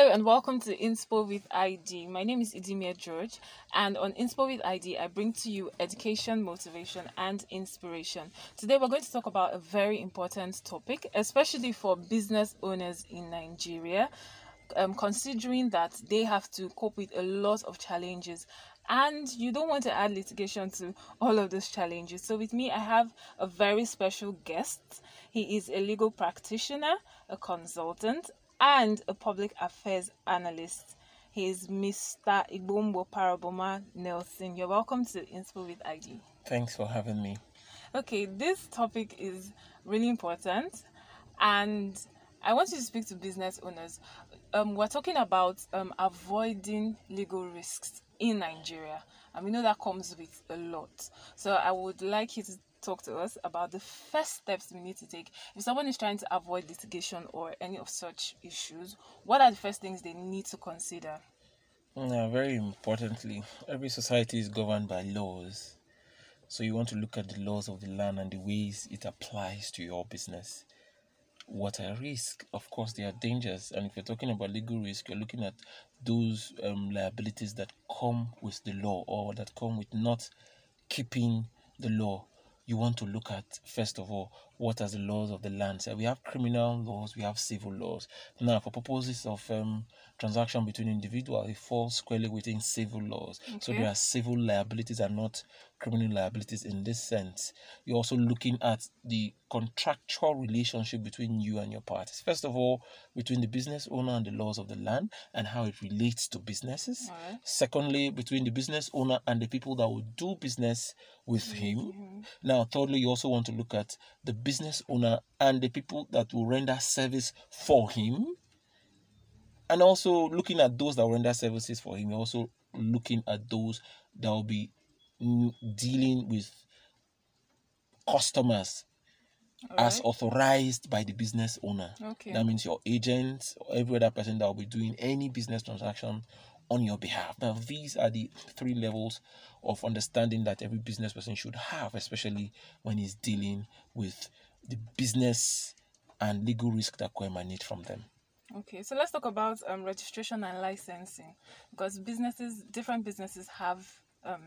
Hello and welcome to Inspo with ID. My name is Idimia George, and on Inspo with ID, I bring to you education, motivation, and inspiration. Today, we're going to talk about a very important topic, especially for business owners in Nigeria, um, considering that they have to cope with a lot of challenges and you don't want to add litigation to all of those challenges. So, with me, I have a very special guest. He is a legal practitioner, a consultant, and a public affairs analyst. He is Mr. Ibombo Paraboma Nelson. You're welcome to Inspo with ID. Thanks for having me. Okay, this topic is really important, and I want you to speak to business owners. Um, we're talking about um, avoiding legal risks in Nigeria, and we know that comes with a lot. So I would like you to talk to us about the first steps we need to take. If someone is trying to avoid litigation or any of such issues, what are the first things they need to consider? Yeah, very importantly, every society is governed by laws. So you want to look at the laws of the land and the ways it applies to your business. What are risks? Of course, there are dangers. And if you're talking about legal risk, you're looking at those um, liabilities that come with the law or that come with not keeping the law you want to look at first of all what are the laws of the land? So we have criminal laws we have civil laws. Now for purposes of um, transaction between individuals it falls squarely within civil laws. Okay. so there are civil liabilities and not criminal liabilities in this sense. You're also looking at the contractual relationship between you and your parties. First of all between the business owner and the laws of the land and how it relates to businesses. Right. secondly between the business owner and the people that will do business with mm-hmm. him. Now thirdly you also want to look at the business owner and the people that will render service for him and also looking at those that render services for him, also looking at those that will be dealing with customers as authorized by the business owner. Okay. That means your agent or every other person that will be doing any business transaction on your behalf. Now, these are the three levels of understanding that every business person should have, especially when he's dealing with the business and legal risk that can emanate from them. Okay, so let's talk about um, registration and licensing because businesses, different businesses have um,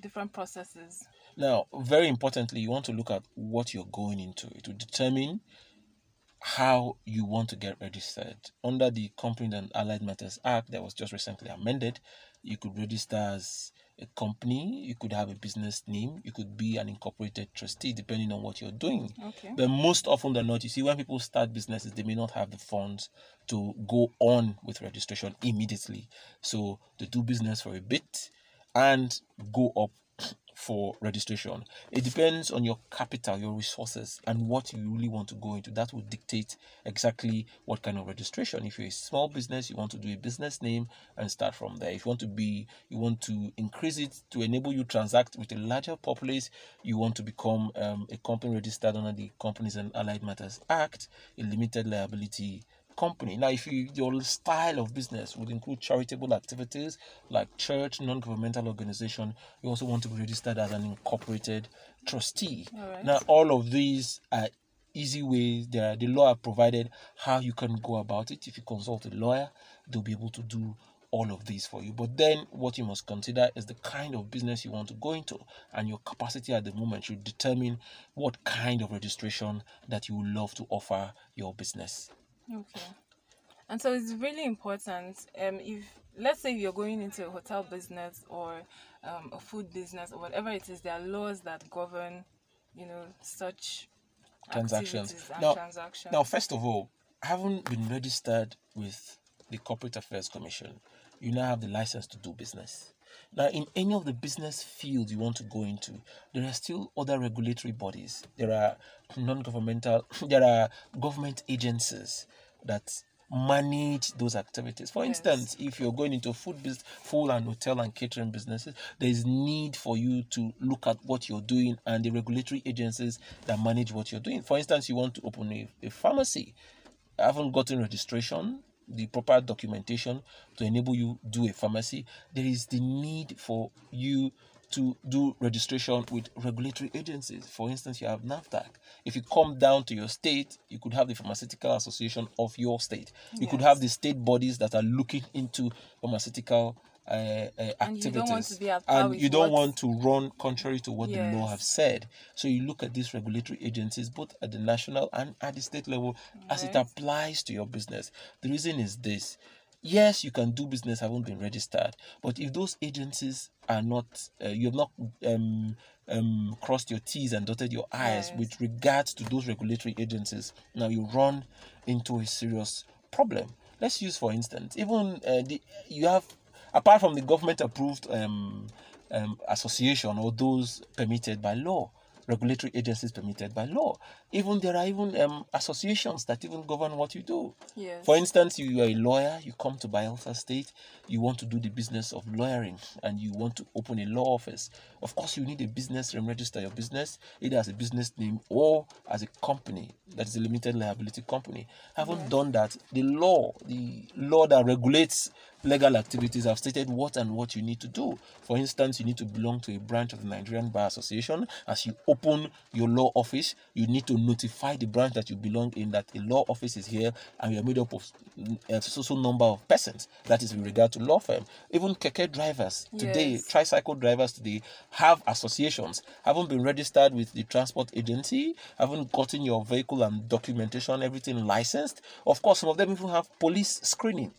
different processes. Now, very importantly, you want to look at what you're going into. It will determine how you want to get registered. Under the Company and Allied Matters Act that was just recently amended, you could register as a company, you could have a business name, you could be an incorporated trustee depending on what you're doing. Okay. But most often than not, you see, when people start businesses, they may not have the funds to go on with registration immediately. So they do business for a bit and go up for registration. It depends on your capital, your resources, and what you really want to go into. That will dictate exactly what kind of registration. If you're a small business, you want to do a business name and start from there. If you want to be, you want to increase it to enable you transact with a larger populace, you want to become um, a company registered under the Companies and Allied Matters Act, a limited liability company. Now, if you, your style of business would include charitable activities like church, non-governmental organization, you also want to be registered as an incorporated trustee. All now, all of these are easy ways. The, the law provided how you can go about it. If you consult a lawyer, they'll be able to do all of these for you. But then what you must consider is the kind of business you want to go into and your capacity at the moment should determine what kind of registration that you would love to offer your business. Okay. And so it's really important. Um, if let's say you're going into a hotel business or um, a food business or whatever it is, there are laws that govern, you know, such transactions. now, transactions. now, first of all, having been registered with the Corporate Affairs Commission, you now have the license to do business. Now, in any of the business fields you want to go into, there are still other regulatory bodies. There are non governmental, there are government agencies that manage those activities. For yes. instance, if you're going into food business, food and hotel and catering businesses, there is need for you to look at what you're doing and the regulatory agencies that manage what you're doing. For instance, you want to open a, a pharmacy, I haven't gotten registration the proper documentation to enable you do a pharmacy there is the need for you to do registration with regulatory agencies. For instance, you have NAFDAC. If you come down to your state, you could have the Pharmaceutical Association of your state. You could have the state bodies that are looking into pharmaceutical uh, uh, And you activities. don't want to you don't want to run contrary to what the law Yes. have said. So you look at these regulatory agencies, both at the national and at the state level, as it applies to your business. The reason is this. Yes, you can do business haven't been registered, but if those agencies are not, uh, you have not um, um, crossed your T's and dotted your I's Yes. with regards to those regulatory agencies, now you run into a serious problem. Let's use, for instance, even uh, the you have apart from the government approved um, um, association or those permitted by law, regulatory agencies permitted by law. Even there are even um, associations that even govern what you do. Yes. For instance, you are a lawyer, you come to Bayelsa State, you want to do the business of lawyering and you want to open a law office. Of course, you need a business and register your business either as a business name or as a company that is a limited liability company. I Haven't done that. The law, the law that regulates legal activities have stated what and what you need to do. For instance, you need to belong to a branch of the Nigerian Bar Association. As you open your law office, you need to notify the branch that you belong in that a law office is here and you are made up of a so so number of persons. That is with regard to law firm. Even keke drivers today, Yes. tricycle drivers today have associations, haven't been registered with the transport agency, haven't gotten your vehicle and documentation, everything licensed. Of course, some of them even have police screening.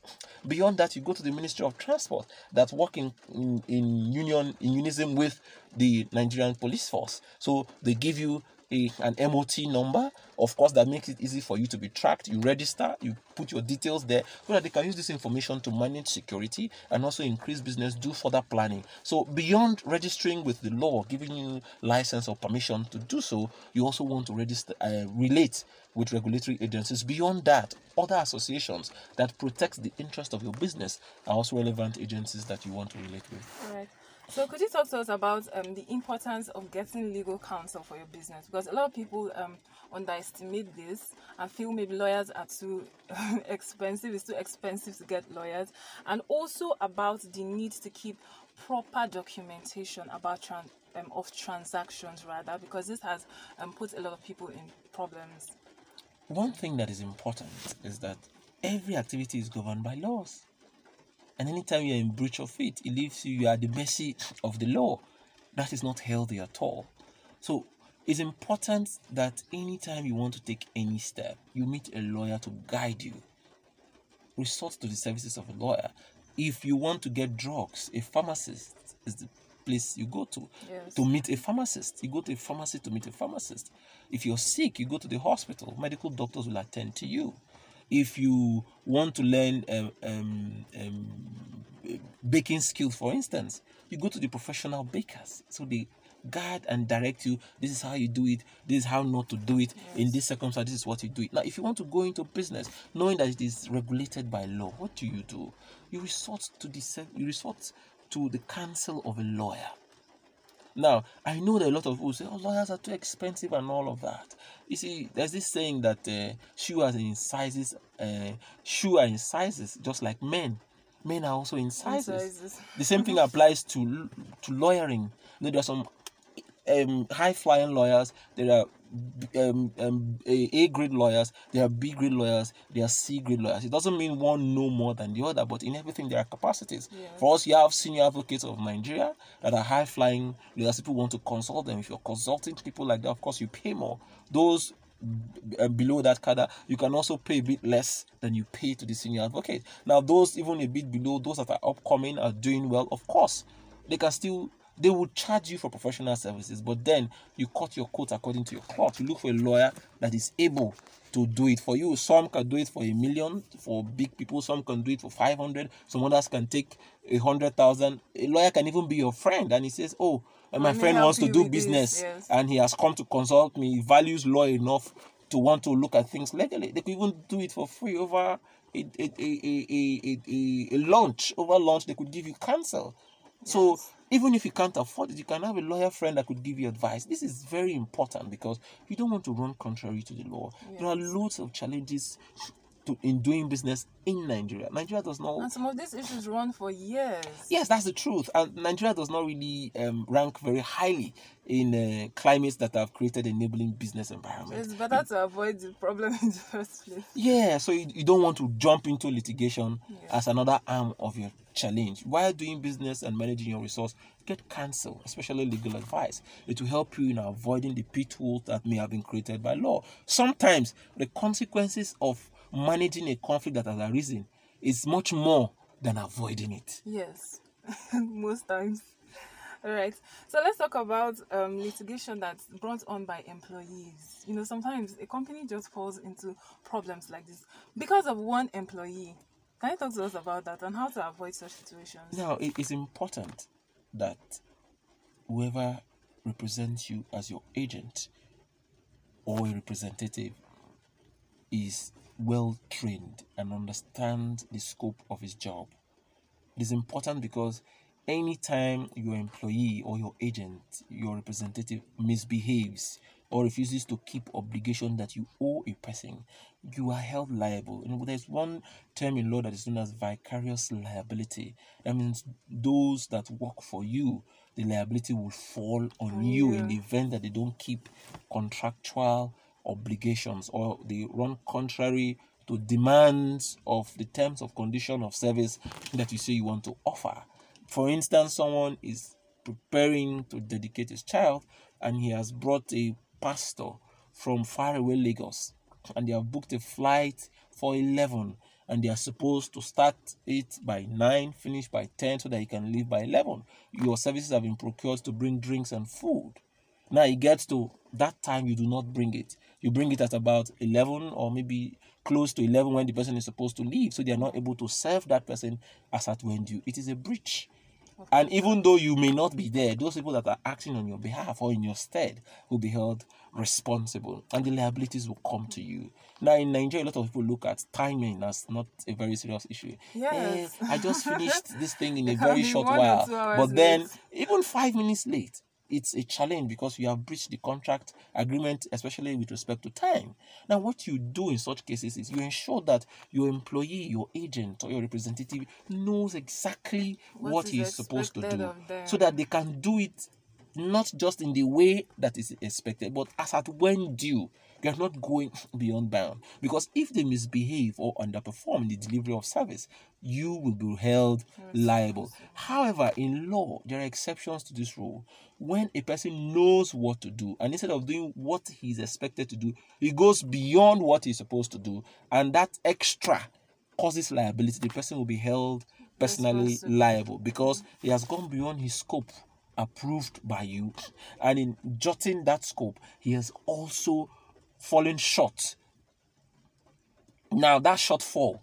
Beyond that, you go to the Ministry of Transport that work in, in, in union in unison with the Nigerian police force. So they give you a, an MOT number. Of course, that makes it easy for you to be tracked. You register, you put your details there so that they can use this information to manage security and also increase business, do further planning. So, beyond registering with the law, giving you license or permission to do so, you also want to register, uh, relate with regulatory agencies. Beyond that, other associations that protect the interest of your business are also relevant agencies that you want to relate with. All right. So could you talk to us about um, the importance of getting legal counsel for your business? Because a lot of people um, underestimate this and feel maybe lawyers are too expensive. It's too expensive to get lawyers, and also about the need to keep proper documentation about um, of transactions rather, because this has um, put a lot of people in problems. One thing that is important is that every activity is governed by laws. And anytime you're in breach of it, it leaves you, you are at the mercy of the law. That is not healthy at all. So it's important that anytime you want to take any step, you meet a lawyer to guide you. Resort to the services of a lawyer. If you want to get drugs, a pharmacist is the place you go to Yes. to meet a pharmacist. You go to a pharmacy to meet a pharmacist. If you're sick, you go to the hospital. Medical doctors will attend to you. If you want to learn um, um, um, baking skills, for instance, you go to the professional bakers. So they guide and direct you. This is how you do it. This is how not to do it. In this circumstance, this is what you do it. Now, if you want to go into business, knowing that it is regulated by law, what do you do? You resort to the you resort to the counsel of a lawyer. Now, I know that a lot of people say, oh, lawyers are too expensive and all of that. You see, there's this saying that uh, shoe are in sizes, uh, shoe are in sizes, just like men. Men are also in sizes. sizes. The same thing applies to to lawyering. You know, there are some um, high flying lawyers. There are um, um, A grade lawyers. There are B grade lawyers. There are C grade lawyers. It doesn't mean one know more than the other, but in everything there are capacities. Yeah. For us, you have senior advocates of Nigeria that are high flying lawyers. People want to consult them. If you're consulting people like that, of course, you pay more. Those uh, below that cadre, you can also pay a bit less than you pay to the senior advocate. Now, those even a bit below, those that are upcoming are doing well, of course, they can still they will charge you for professional services, but then you cut your coat according to your cloth. You look for a lawyer that is able to do it for you. Some can do it for a million for big people, some can do it for 500, some others can take a hundred thousand. A lawyer can even be your friend and he says, Oh, uh, my Let friend wants to do with this," business yes. and he has come to consult me, he values law enough to want to look at things legally. They could even do it for free over a, a, a, a, a, a, a lunch. Over lunch, they could give you counsel. So even if you can't afford it, you can have a lawyer friend that could give you advice. This is very important because you don't want to run contrary to the law. There are loads of challenges to in doing business in Nigeria. Nigeria does not. And some of these issues run for years. Yes, that's the truth. And Nigeria does not really um, rank very highly in uh, climates that have created enabling business environment. It's better to avoid the problem in the first place. Yeah, so you, you don't want to jump into litigation Yeah. as another arm of your challenge. While doing business and managing your resource, get counsel, especially legal advice. It will help you in avoiding the pitfalls that may have been created by law. Sometimes the consequences of managing a conflict that has arisen is much more than avoiding it. Yes, most times. All right. So let's talk about um, litigation that's brought on by employees. You know, sometimes a company just falls into problems like this because of one employee. Can you talk to us about that and how to avoid such situations? Now, it is important that whoever represents you as your agent or a representative is well trained and understands the scope of his job. It is important because anytime your employee or your agent, your representative misbehaves or refuses to keep obligation that you owe a person, you are held liable. Know, there's one term in law that is known as vicarious liability. That means those that work for you, the liability will fall on On you in the event that they don't keep contractual obligations or they run contrary to demands of the terms of condition of service that you say you want to offer. For instance, someone is preparing to dedicate his child and he has brought a pastor from faraway Lagos and they have booked a flight for 11 and they are supposed to start it by 9 finish by 10 so that he can leave by 11 your services have been procured to bring drinks and food. Now it gets to that time you do not bring it. You bring it at about 11 or maybe close to 11 when the person is supposed to leave so they are not able to serve that person as at when due it is a breach and even though you may not be there, those people that are acting on your behalf or in your stead will be held responsible and the liabilities will come to you. Now, in Nigeria, a lot of people look at timing as not a very serious issue. Yes. Eh, I just finished this thing in a very short while. But then, late. even five minutes late, it's a challenge because you have breached the contract agreement, especially with respect to time. Now, what you do in such cases is you ensure that your employee, your agent, or your representative knows exactly What what, he is supposed to do so that they can do it not just in the way that is expected, but as at when due. They are not going beyond bound. Because if they misbehave or underperform in the delivery of service, you will be held liable. However, in law, there are exceptions to this rule. When a person knows what to do, and instead of doing what he's expected to do, he goes beyond what he's supposed to do, and that extra causes liability, the person will be held personally liable because mm. he has gone beyond his scope approved by you. And in jotting that scope he has also fallen short. Now that shortfall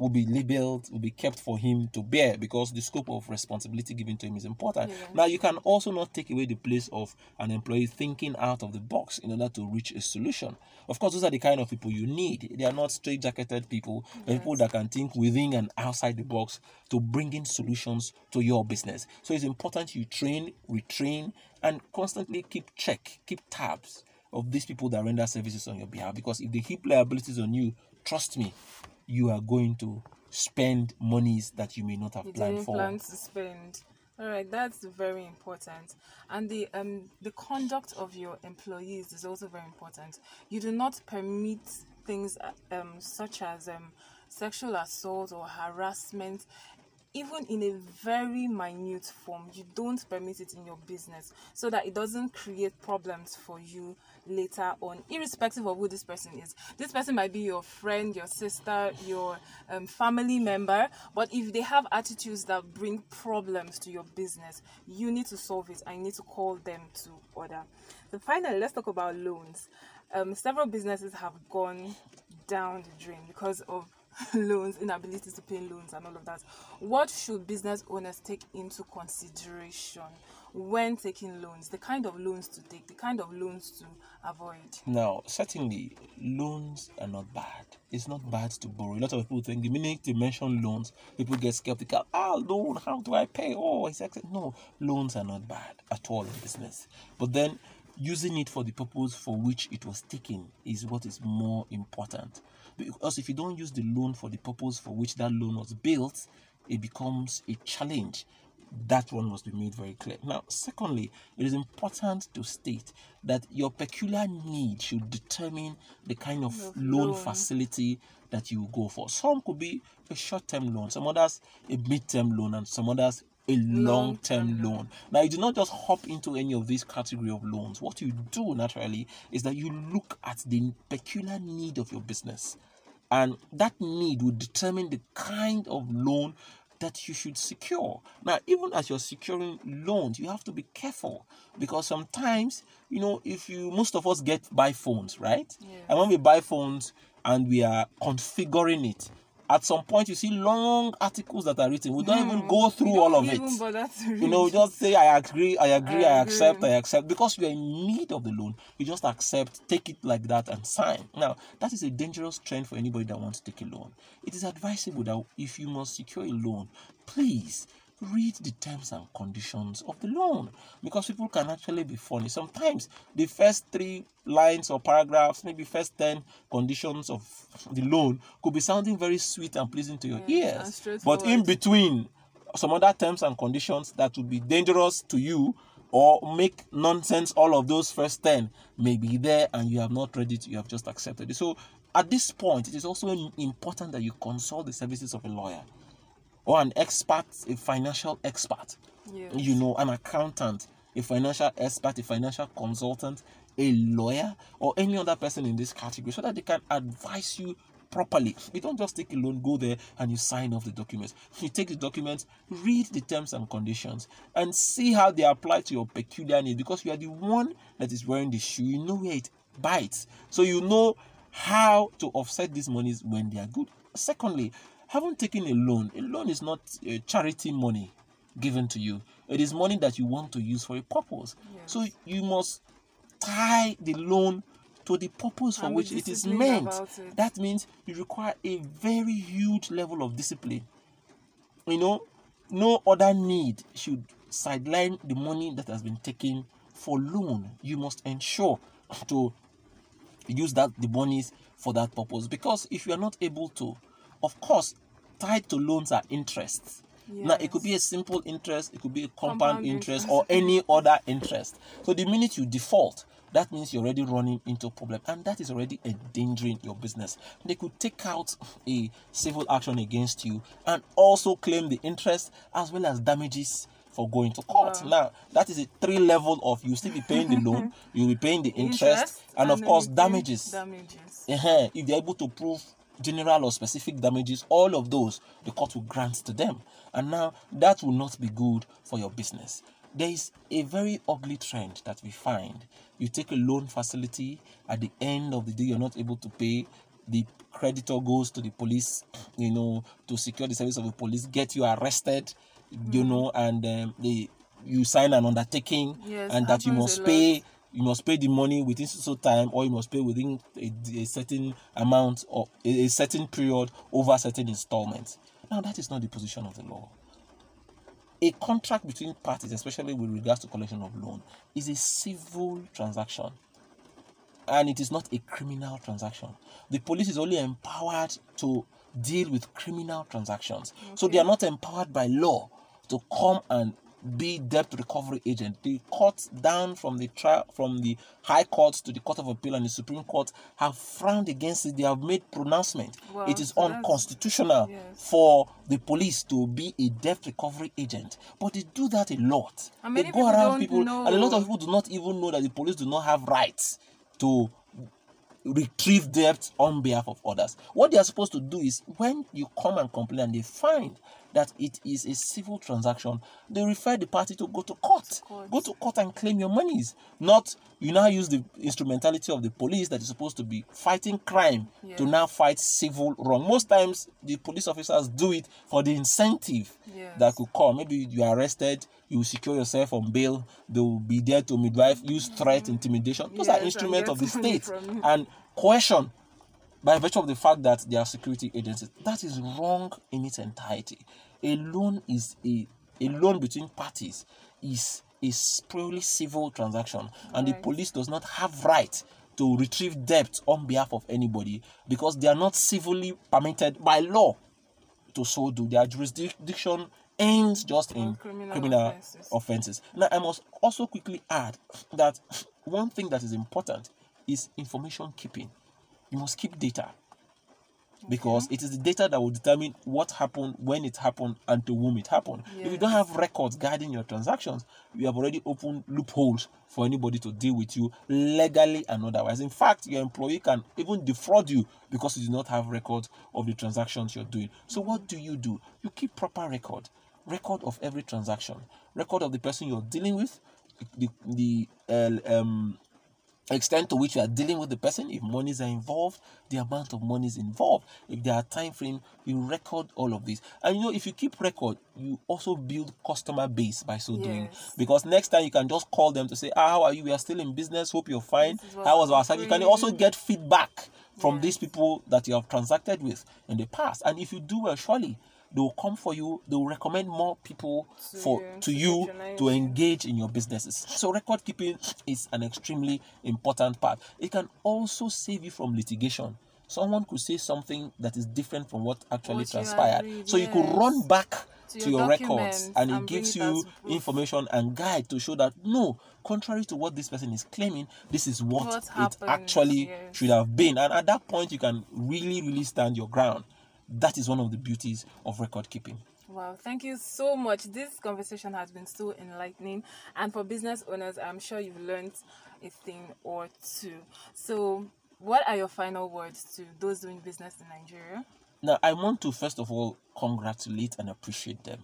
will be labeled will be kept for him to bear because the scope of responsibility given to him is important. Yeah. now you can also not take away the place of an employee thinking out of the box in order to reach a solution. Of course those are the kind of people you need. They are not straight jacketed people they're people that can think within and outside the box to bring in solutions to your business. So it's important you train retrain and constantly keep check keep tabs of these people that render services on your behalf because if they heap liabilities on you trust me you are going to spend monies that you may not have planned didn't for plan to spend. All right, that's very important. And the um the conduct of your employees is also very important. You do not permit things uh, um such as um sexual assault or harassment even in a very minute form you don't permit it in your business so that it doesn't create problems for you later on irrespective of who this person is. This person might be your friend your sister your um, family member but if they have attitudes that bring problems to your business you need to solve it. You need to call them to order. So finally let's talk about loans. Um, several businesses have gone down the drain because of loans, inability to pay loans, and all of that. What should business owners take into consideration when taking loans? The kind of loans to take, the kind of loans to avoid. Now, certainly, loans are not bad. It's not bad to borrow. A lot of people think the minute they mention loans, people get skeptical. Ah, loan, how do I pay? Oh, it's no. Loans are not bad at all in business. But then using it for the purpose for which it was taken is what is more important. Because if you don't use the loan for the purpose for which that loan was built, it becomes a challenge. That one must be made very clear. Now, secondly, it is important to state that your peculiar need should determine the kind of loan, loan. facility that you go for. Some could be a short term loan, some others a mid term loan, and some others a long term loan. Now, you do not just hop into any of these category of loans. What you do naturally is that you look at the peculiar need of your business, and that need will determine the kind of loan that you should secure. Now, even as you're securing loans, you have to be careful because sometimes, you know, if you most of us get buy phones, right? And when we buy phones and we are configuring it, at some point you see long articles that are written. We don't even go through all of it. You know, just say I agree, I agree, I, I accept. I accept. Because you're in need of the loan, you just accept, take it like that, and sign. Now, that is a dangerous trend for anybody that wants to take a loan. It is advisable that if you must secure a loan, please read the terms and conditions of the loan because people can actually be funny. Sometimes the first three lines or paragraphs, maybe first 10 conditions of the loan could be sounding very sweet and pleasing to your Yes, ears. But in between some other terms and conditions that would be dangerous to you or make nonsense all of those first 10 may be there and you have not read it you have just accepted it so at this point it is also important that you consult the services of a lawyer or an expert a financial expert. Yes. you know an accountant a financial expert a financial consultant a lawyer or any other person in this category so that they can advise you properly. You don't just take a loan go there and you sign off the documents. You take the documents read the terms and conditions and see how they apply to your peculiar need because you are the one that is wearing the shoe. You know where it bites. So you know how to offset these monies when they are good. Secondly having taken a loan. A loan is not a charity money given to you. It is money that you want to use for a purpose. So you must tie the loan to the purpose for And which it is meant. it. that means you require a very huge level of discipline. You know no other need should sideline the money that has been taken for loan. You must ensure to use that the monies for that purpose. Because if you are not able to of course tied to loans are interests. Now it could be a simple interest it could be a compound, Compound interest, interest. or any other interest. So the minute you default that means you're already running into a problem and that is already endangering your business. They could take out a civil action against you and also claim the interest as well as damages for going to court. Wow. now that is a three level of you still be paying the loan you'll be paying the interest, and, of course damages. Damages. uh if they're able to prove general or specific damages, all of those the court will grant to them. And now that will not be good for your business. There is a very ugly trend that we find. You take a loan facility, at the end of the day, you're not able to pay. The creditor goes to the police, you know, to secure the service of the police, get you arrested, you know, and um, they you sign an undertaking Yes, and that you must pay you must pay the money within so time or you must pay within a, a certain amount or a, a certain period over certain installments now that is not the position of the law a contract between parties especially with regards to collection of loan is a civil transaction and it is not a criminal transaction. The police is only empowered to deal with criminal transactions. So they are not empowered by law to come and be debt recovery agent. The courts down from the trial from the High Court to the Court of Appeal and the Supreme Court have frowned against it. They have made pronouncement. Wow, it is so unconstitutional yes. for the police to be a debt recovery agent. But they do that a lot. They go people around people and a lot of people do not even know that the police do not have rights to retrieve debt on behalf of others. What they are supposed to do is when you come and complain and they find that it is a civil transaction, they refer the party to go to court. Go to court and claim your monies. Not you now use the instrumentality of the police that is supposed to be fighting crime to now fight civil wrong. Most times the police officers do it for the incentive Yes. that could come. Maybe you are arrested, you secure yourself on bail, they will be there to midwife, use threat, mm-hmm. intimidation. Those Yes, are instruments of the state. And coercion by virtue of the fact that they are security agencies. That is wrong in its entirety. A loan is a a loan between parties is is purely civil transaction, and the police does not have right to retrieve debt on behalf of anybody because they are not civilly permitted by law to so do. Their jurisdiction ends just in criminal criminal offences. offenses. Now, I must also quickly add that one thing that is important is information keeping. You must keep data because it is the data that will determine what happened, when it happened, and to whom it happened. If you don't have records guiding your transactions, you have already opened loopholes for anybody to deal with you legally and otherwise. In fact, your employee can even defraud you because you do not have records of the transactions you're doing. So, what do you do? You keep proper record, record of every transaction, record of the person you're dealing with, the the uh, um extent to which you are dealing with the person if monies are involved the amount of monies involved if there are time frame you record all of this. And you know if you keep record you also build customer base by so doing. Yes. because next time you can just call them to say ah how are you? We are still in business. Hope you're fine. how was our service? You can also get feedback from Yes. these people that you have transacted with in the past. And if you do well surely they will come for you they will recommend more people To for you, to you to engage in your businesses. So record keeping is an extremely important part. It can also save you from litigation. Someone could say something that is different from what actually transpired. agreed, so you could run back To to, your your records documents and it gives you information and guide to show that no, contrary to what this person is claiming, this is what, What it happened, actually yes. should have been. And at that point you can really, really stand your ground. That is one of the beauties of record keeping. Wow, thank you so much. This conversation has been so enlightening, and for business owners, I'm sure you've learned a thing or two. So, what are your final words to those doing business in Nigeria? Now, I want to first of all congratulate and appreciate them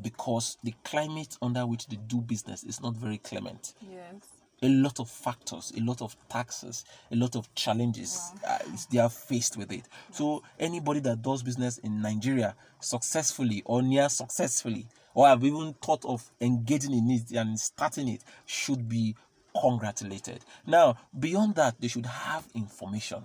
because the climate under which they do business is not very clement. Yes. A lot of factors, a lot of taxes, a lot of challenges uh, they are faced with it. So, anybody that does business in Nigeria successfully or near successfully, or have even thought of engaging in it and starting it, should be congratulated. Now, beyond that, they should have information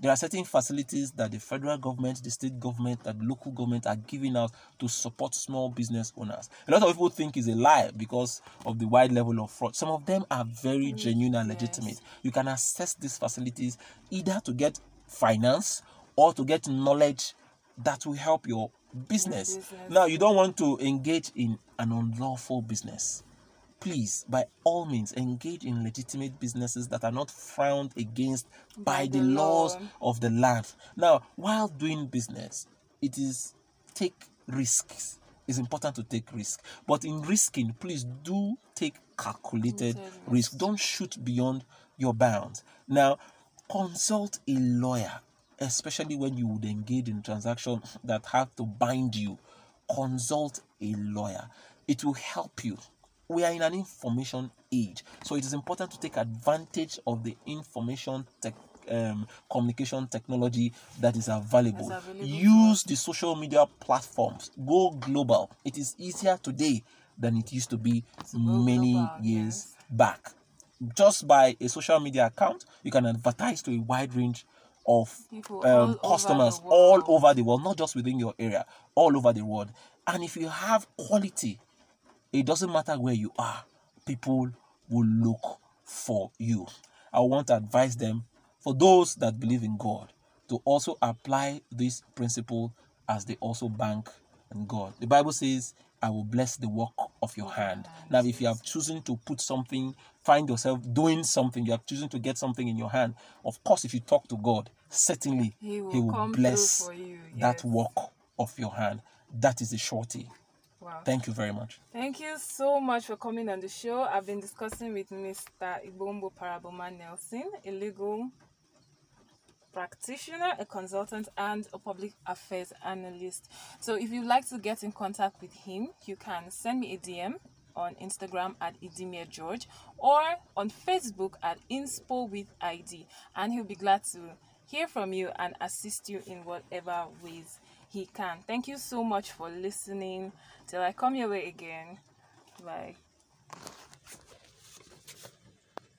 there are certain facilities that the federal government, the state government, and local government are giving out to support small business owners. A lot of people think it's a lie because of the wide level of fraud. Some of them are very genuine and legitimate. You can access these facilities either to get finance or to get knowledge that will help your business. business. Now, you don't want to engage in an unlawful business please by all means engage in legitimate businesses that are not frowned against by, By the, the laws law. of the land. Now while doing business it is take risks. It's important to take risk. But in risking please do take calculated Calculated risk. Don't shoot beyond your bounds. Now consult a lawyer especially when you would engage in transactions that have to bind you. Consult a lawyer. It will help you we are in an information age so it is important to take advantage of the information tech um, communication technology that is available. Available Use the social media platforms. Go global. It is easier today than it used to be many global, years yes. back. Just by a social media account, you can advertise to a wide range of People all um, over customers all over the world, not just within your area, all over the world. And if you have quality, it doesn't matter where you are, people will look for you. I want to advise them, for those that believe in God, to also apply this principle as they also bank in God. The Bible says, I will bless the work of your hand. Now, if you have chosen to put something, find yourself doing something, you have chosen to get something in your hand, of course, if you talk to God, certainly He will come through bless you, that work of your hand. That is the surety. Wow. Thank you very much. Thank you so much for coming on the show. I've been discussing with Mr. Ibombo Paraboma Nelson, a legal practitioner, a consultant, and a public affairs analyst. So, if you'd like to get in contact with him, you can send me a DM on Instagram at Idimir George or on Facebook at Inspo with ID, and he'll be glad to hear from you and assist you in whatever ways he can. Thank you so much for listening. Till I come your way again. Bye.